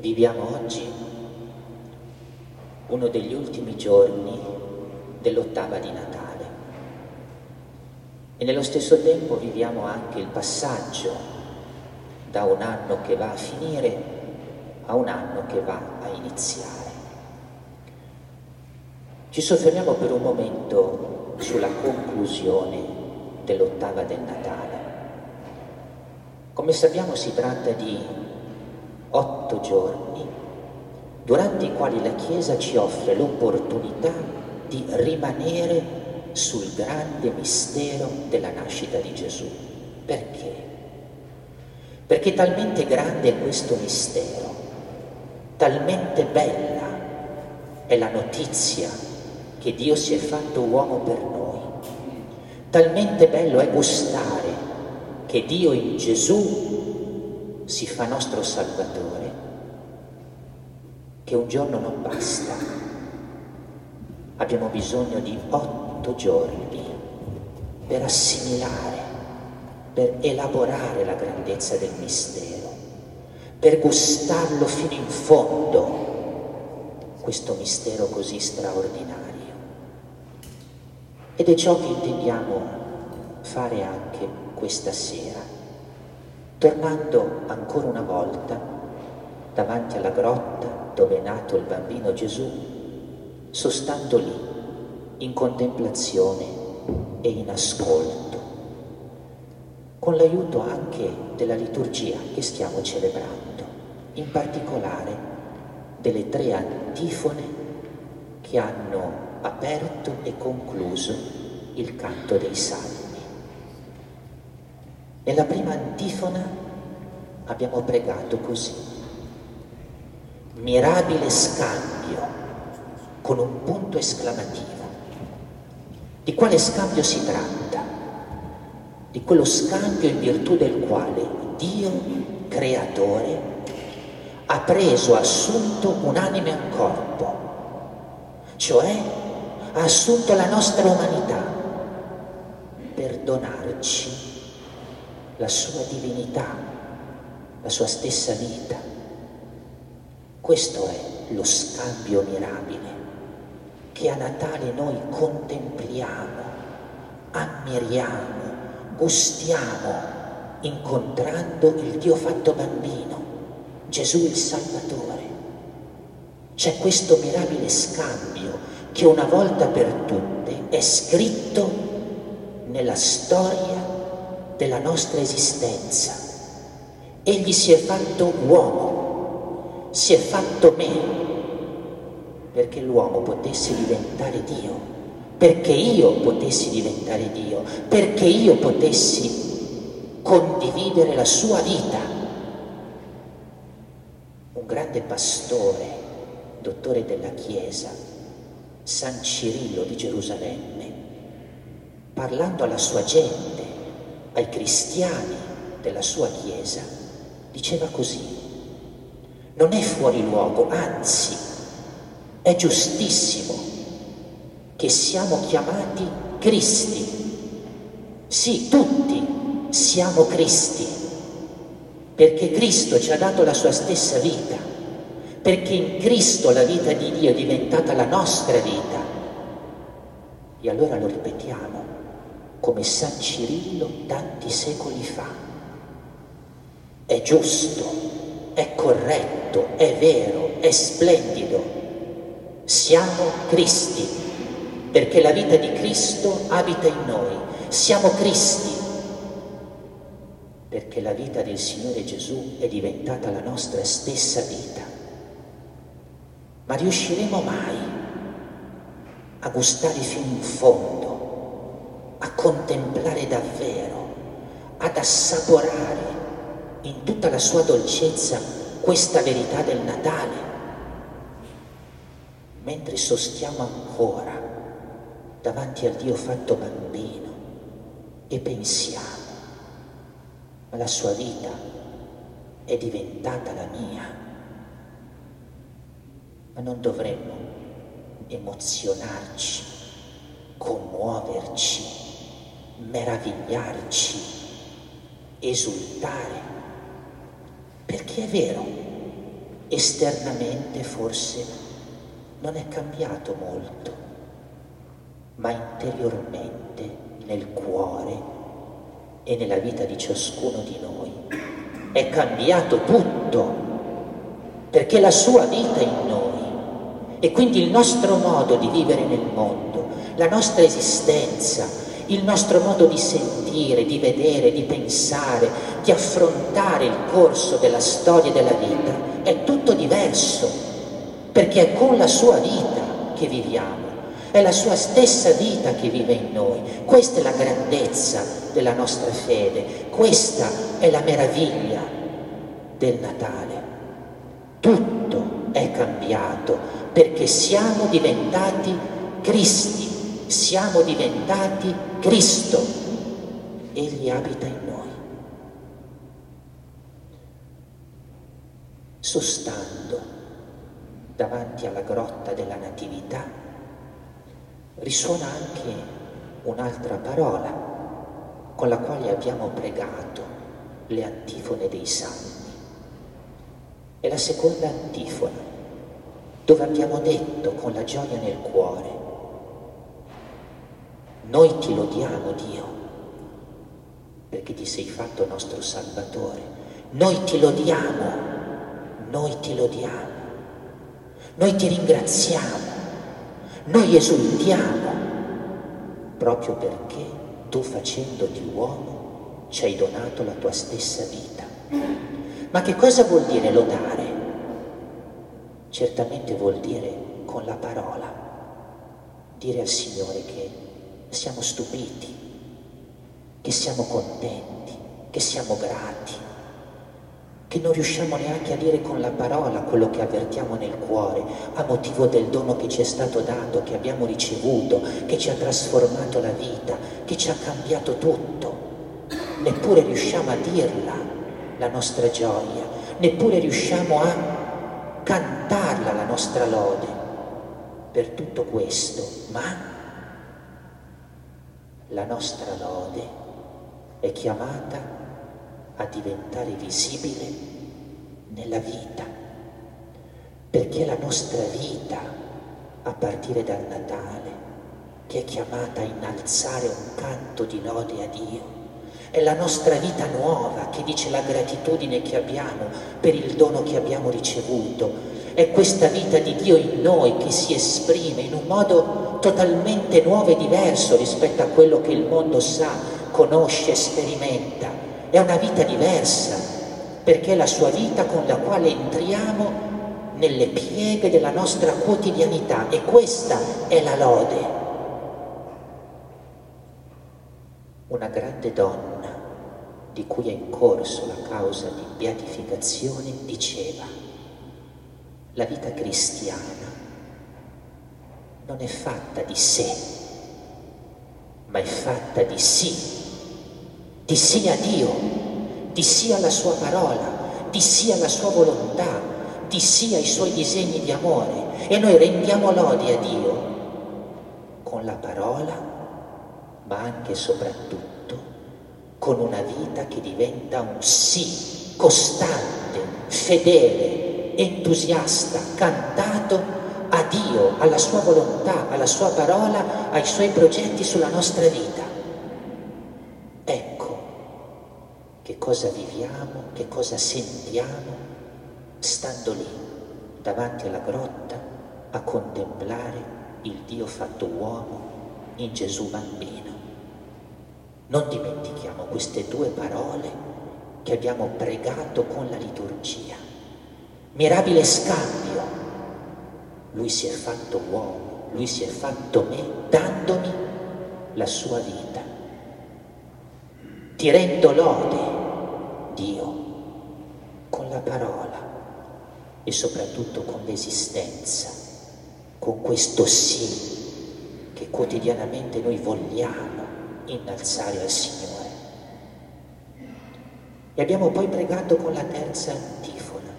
Viviamo oggi uno degli ultimi giorni dell'ottava di Natale e nello stesso tempo viviamo anche il passaggio da un anno che va a finire a un anno che va a iniziare. Ci soffermiamo per un momento sulla conclusione dell'ottava del Natale. Come sappiamo si tratta di otto giorni durante i quali la Chiesa ci offre l'opportunità di rimanere sul grande mistero della nascita di Gesù. Perché? Perché talmente grande è questo mistero, talmente bella è la notizia che Dio si è fatto uomo per noi. Talmente bello è gustare che Dio in Gesù si fa nostro Salvatore, che un giorno non basta. Abbiamo bisogno di otto giorni per assimilare, per elaborare la grandezza del mistero, per gustarlo fino in fondo, questo mistero così straordinario. Ed è ciò che intendiamo fare anche questa sera, tornando ancora una volta davanti alla grotta dove è nato il bambino Gesù, sostando lì in contemplazione e in ascolto, con l'aiuto anche della liturgia che stiamo celebrando, in particolare delle tre antifone che hanno aperto e concluso il canto dei salmi. Nella prima antifona abbiamo pregato così. Mirabile scambio con un punto esclamativo. Di quale scambio si tratta? Di quello scambio in virtù del quale Dio, creatore, ha preso, assunto un'anima e un corpo, cioè ha assunto la nostra umanità per donarci la sua divinità, la sua stessa vita. Questo è lo scambio mirabile che a Natale noi contempliamo, ammiriamo, gustiamo incontrando il Dio fatto bambino, Gesù il Salvatore. C'è questo mirabile scambio che una volta per tutte è scritto nella storia della nostra esistenza. Egli si è fatto uomo, si è fatto me, perché l'uomo potesse diventare Dio, perché io potessi diventare Dio, perché io potessi condividere la sua vita. Un grande pastore, dottore della Chiesa, San Cirillo di Gerusalemme, parlando alla sua gente, ai cristiani della sua Chiesa, diceva così, non è fuori luogo, anzi è giustissimo che siamo chiamati Cristi. Sì, tutti siamo Cristi, perché Cristo ci ha dato la sua stessa vita perché in Cristo la vita di Dio è diventata la nostra vita. E allora lo ripetiamo come San Cirillo tanti secoli fa. È giusto, è corretto, è vero, è splendido. Siamo Cristi, perché la vita di Cristo abita in noi. Siamo Cristi, perché la vita del Signore Gesù è diventata la nostra stessa vita. Ma riusciremo mai a gustare fino in fondo, a contemplare davvero, ad assaporare in tutta la sua dolcezza questa verità del Natale, mentre sostiamo ancora davanti al Dio fatto bambino e pensiamo, ma la sua vita è diventata la mia. Ma non dovremmo emozionarci, commuoverci, meravigliarci, esultare, perché è vero, esternamente forse non è cambiato molto, ma interiormente nel cuore e nella vita di ciascuno di noi è cambiato tutto, perché la sua vita in noi e quindi il nostro modo di vivere nel mondo, la nostra esistenza, il nostro modo di sentire, di vedere, di pensare, di affrontare il corso della storia della vita è tutto diverso, perché è con la sua vita che viviamo, è la sua stessa vita che vive in noi. Questa è la grandezza della nostra fede, questa è la meraviglia del Natale. Tutto è cambiato perché siamo diventati Cristi, siamo diventati Cristo. Egli abita in noi. Sostando davanti alla grotta della Natività, risuona anche un'altra parola con la quale abbiamo pregato le antifone dei Salmi. È la seconda antifona, dove abbiamo detto con la gioia nel cuore, noi ti lodiamo Dio, perché ti sei fatto nostro Salvatore, noi ti lodiamo, noi ti lodiamo, noi ti ringraziamo, noi esultiamo, proprio perché tu facendoti uomo ci hai donato la tua stessa vita. Ma che cosa vuol dire lodare? Certamente vuol dire con la parola, dire al Signore che siamo stupiti, che siamo contenti, che siamo grati, che non riusciamo neanche a dire con la parola quello che avvertiamo nel cuore a motivo del dono che ci è stato dato, che abbiamo ricevuto, che ci ha trasformato la vita, che ci ha cambiato tutto. Neppure riusciamo a dirla la nostra gioia, neppure riusciamo a cantarla la nostra lode per tutto questo, ma la nostra lode è chiamata a diventare visibile nella vita, perché la nostra vita, a partire dal Natale, che è chiamata a innalzare un canto di lode a Dio, è la nostra vita nuova che dice la gratitudine che abbiamo per il dono che abbiamo ricevuto. È questa vita di Dio in noi che si esprime in un modo totalmente nuovo e diverso rispetto a quello che il mondo sa, conosce, sperimenta. È una vita diversa perché è la sua vita con la quale entriamo nelle pieghe della nostra quotidianità e questa è la lode. Una grande donna di cui è in corso la causa di beatificazione, diceva, la vita cristiana non è fatta di sé, ma è fatta di sì, di sì a Dio, di sì alla sua parola, di sì alla sua volontà, di sì ai suoi disegni di amore. E noi rendiamo lode a Dio con la parola, ma anche e soprattutto con una vita che diventa un sì costante, fedele, entusiasta, cantato a Dio, alla sua volontà, alla sua parola, ai suoi progetti sulla nostra vita. Ecco che cosa viviamo, che cosa sentiamo stando lì, davanti alla grotta, a contemplare il Dio fatto uomo in Gesù bambino. Non dimentichiamo queste due parole che abbiamo pregato con la liturgia. Mirabile scambio. Lui si è fatto uomo, lui si è fatto me, dandomi la sua vita. Ti rendo lode, Dio, con la parola e soprattutto con l'esistenza, con questo sì che quotidianamente noi vogliamo innalzare al Signore. E abbiamo poi pregato con la terza antifona,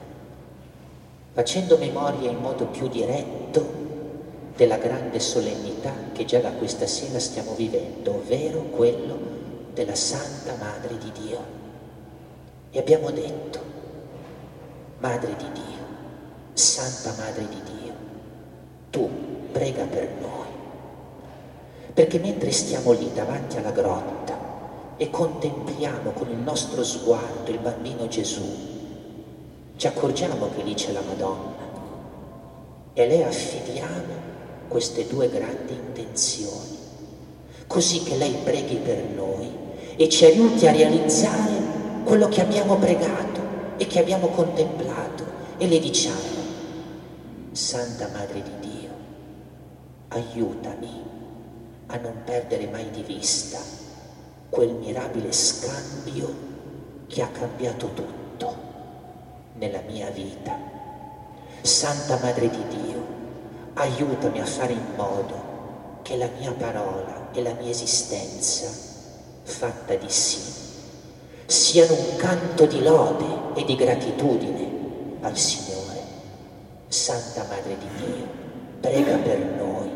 facendo memoria in modo più diretto della grande solennità che già da questa sera stiamo vivendo, ovvero quello della Santa Madre di Dio. E abbiamo detto, Madre di Dio, Santa Madre di Dio, tu prega per noi, perché mentre stiamo lì davanti alla grotta e contempliamo con il nostro sguardo il bambino Gesù, ci accorgiamo che lì c'è la Madonna. E a lei affidiamo queste due grandi intenzioni, così che lei preghi per noi e ci aiuti a realizzare quello che abbiamo pregato e che abbiamo contemplato e le diciamo, Santa Madre di Dio, aiutami a non perdere mai di vista quel mirabile scambio che ha cambiato tutto nella mia vita. Santa Madre di Dio, aiutami a fare in modo che la mia parola e la mia esistenza, fatta di sì, siano un canto di lode e di gratitudine al Signore. Santa Madre di Dio, prega per noi,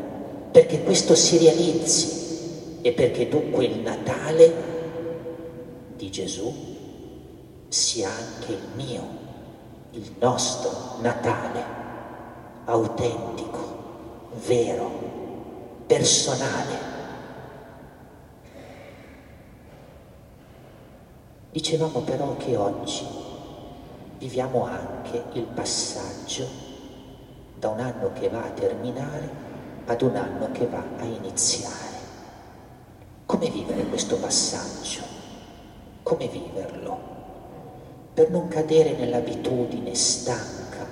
perché questo si realizzi e perché dunque il Natale di Gesù sia anche il mio, il nostro Natale, autentico, vero, personale. Dicevamo però che oggi viviamo anche il passaggio da un anno che va a terminare ad un anno che va a iniziare. Come vivere questo passaggio? Come viverlo? Per non cadere nell'abitudine stanca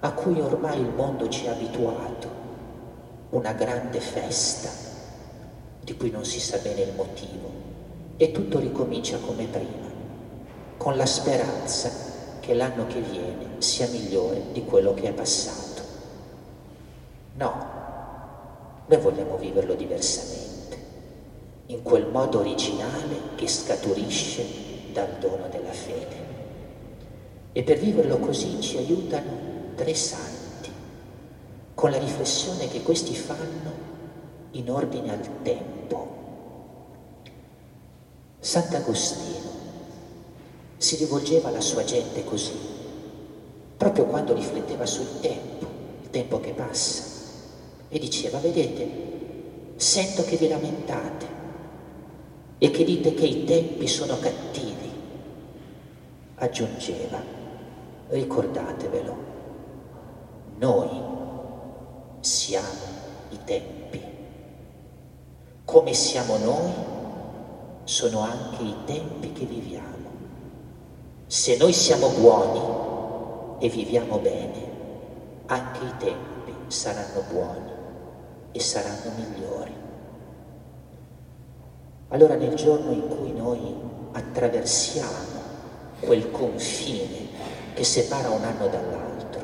a cui ormai il mondo ci ha abituato, una grande festa di cui non si sa bene il motivo e tutto ricomincia come prima, con la speranza che l'anno che viene sia migliore di quello che è passato. No, noi vogliamo viverlo diversamente, in quel modo originale che scaturisce dal dono della fede. E per viverlo così ci aiutano tre santi, con la riflessione che questi fanno in ordine al tempo. Sant'Agostino si rivolgeva alla sua gente così, proprio quando rifletteva sul tempo, il tempo che passa e diceva, vedete, sento che vi lamentate e che dite che i tempi sono cattivi. Aggiungeva, ricordatevelo, noi siamo i tempi. Come siamo noi, sono anche i tempi che viviamo. Se noi siamo buoni e viviamo bene, anche i tempi saranno buoni e saranno migliori. Allora nel giorno in cui noi attraversiamo quel confine che separa un anno dall'altro,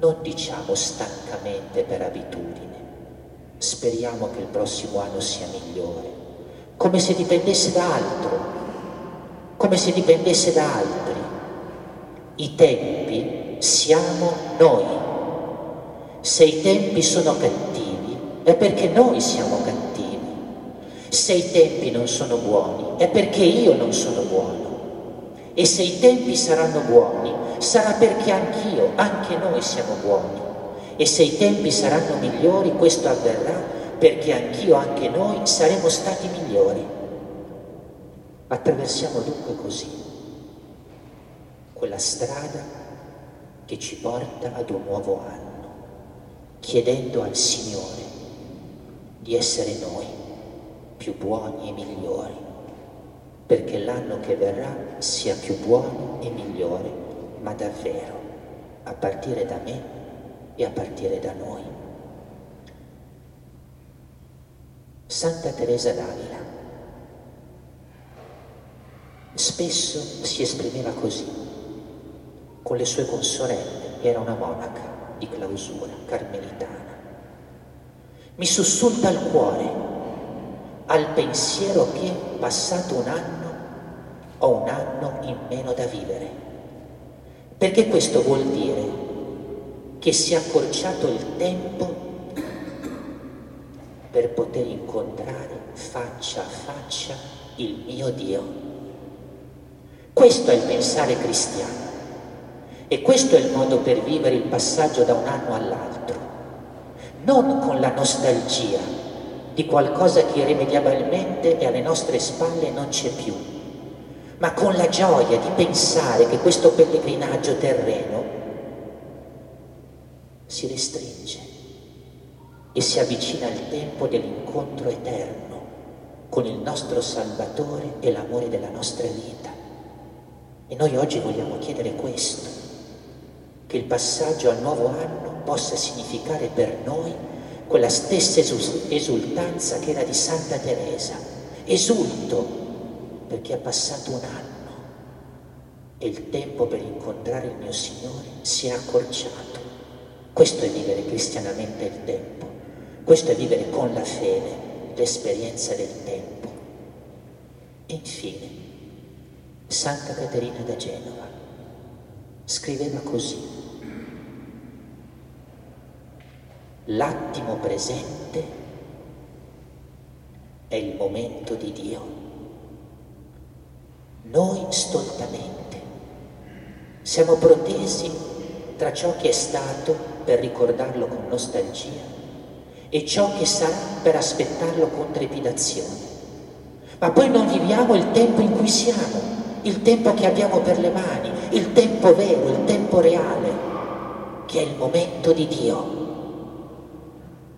non diciamo stancamente per abitudine, speriamo che il prossimo anno sia migliore, come se dipendesse da altro, come se dipendesse da altri. I tempi siamo noi. Se i tempi sono cattivi, è perché noi siamo cattivi. Se i tempi non sono buoni, è perché io non sono buono. E se i tempi saranno buoni, sarà perché anch'io, anche noi siamo buoni. E se i tempi saranno migliori, questo avverrà perché anch'io, anche noi saremo stati migliori. Attraversiamo dunque così quella strada che ci porta ad un nuovo anno, chiedendo al Signore di essere noi più buoni e migliori, perché l'anno che verrà sia più buono e migliore, ma davvero, a partire da me e a partire da noi. Santa Teresa d'Avila. Spesso si esprimeva così, con le sue consorelle, era una monaca di clausura carmelitana. Mi sussulta il cuore. Al pensiero che, passato un anno, ho un anno in meno da vivere. Perché questo vuol dire che si è accorciato il tempo per poter incontrare faccia a faccia il mio Dio. Questo è il pensare cristiano. E questo è il modo per vivere il passaggio da un anno all'altro, non con la nostalgia di qualcosa che irrimediabilmente e alle nostre spalle non c'è più, ma con la gioia di pensare che questo pellegrinaggio terreno si restringe e si avvicina al tempo dell'incontro eterno con il nostro Salvatore e l'amore della nostra vita. E noi oggi vogliamo chiedere questo, che il passaggio al nuovo anno possa significare per noi quella stessa esultanza che era di Santa Teresa. Esulto perché è passato un anno e il tempo per incontrare il mio Signore si è accorciato. Questo è vivere cristianamente il tempo, questo è vivere con la fede l'esperienza del tempo. Infine, Santa Caterina da Genova scriveva così. L'attimo presente è il momento di Dio. Noi stoltamente siamo protesi tra ciò che è stato per ricordarlo con nostalgia e ciò che sarà per aspettarlo con trepidazione. Ma poi non viviamo il tempo in cui siamo, il tempo che abbiamo per le mani, il tempo vero, il tempo reale, che è il momento di Dio.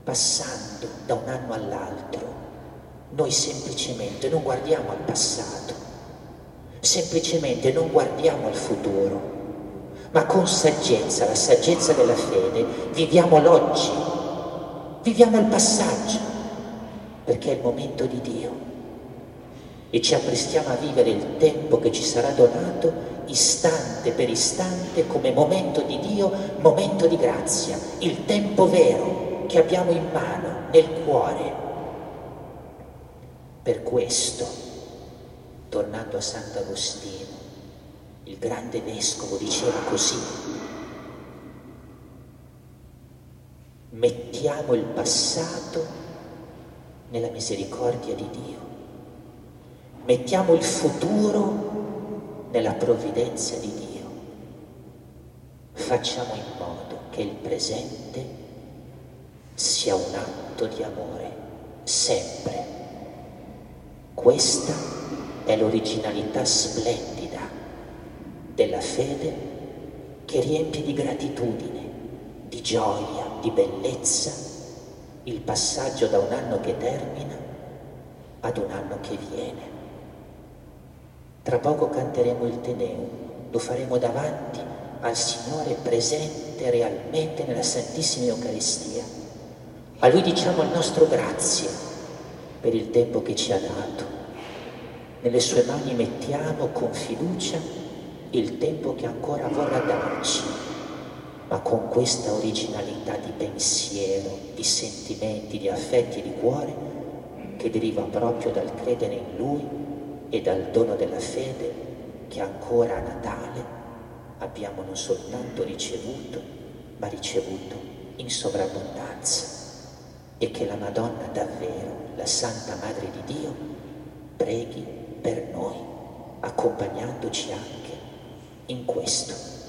Passando da un anno all'altro, noi semplicemente non guardiamo al passato, semplicemente non guardiamo al futuro, ma con saggezza, la saggezza della fede, viviamo l'oggi Viviamo il passaggio, perché è il momento di Dio. E ci apprestiamo a vivere il tempo che ci sarà donato istante per istante come momento di Dio, momento di grazia, il tempo vero che abbiamo in mano, nel cuore. Per questo, tornando a Sant'Agostino, il grande vescovo diceva così, mettiamo il passato nella misericordia di Dio, mettiamo il futuro nella provvidenza di Dio, facciamo in modo che il presente sia un atto di amore, sempre. Questa è l'originalità splendida della fede che riempie di gratitudine, di gioia, di bellezza il passaggio da un anno che termina ad un anno che viene. Tra poco canteremo il Te Deum, lo faremo davanti al Signore presente realmente nella Santissima Eucaristia. A Lui diciamo il nostro grazie per il tempo che ci ha dato. Nelle sue mani mettiamo con fiducia il tempo che ancora vorrà darci ma con questa originalità di pensiero, di sentimenti, di affetti e di cuore che deriva proprio dal credere in Lui e dal dono della fede che ancora a Natale abbiamo non soltanto ricevuto, ma ricevuto in sovrabbondanza e che la Madonna davvero, la Santa Madre di Dio, preghi per noi, accompagnandoci anche in questo.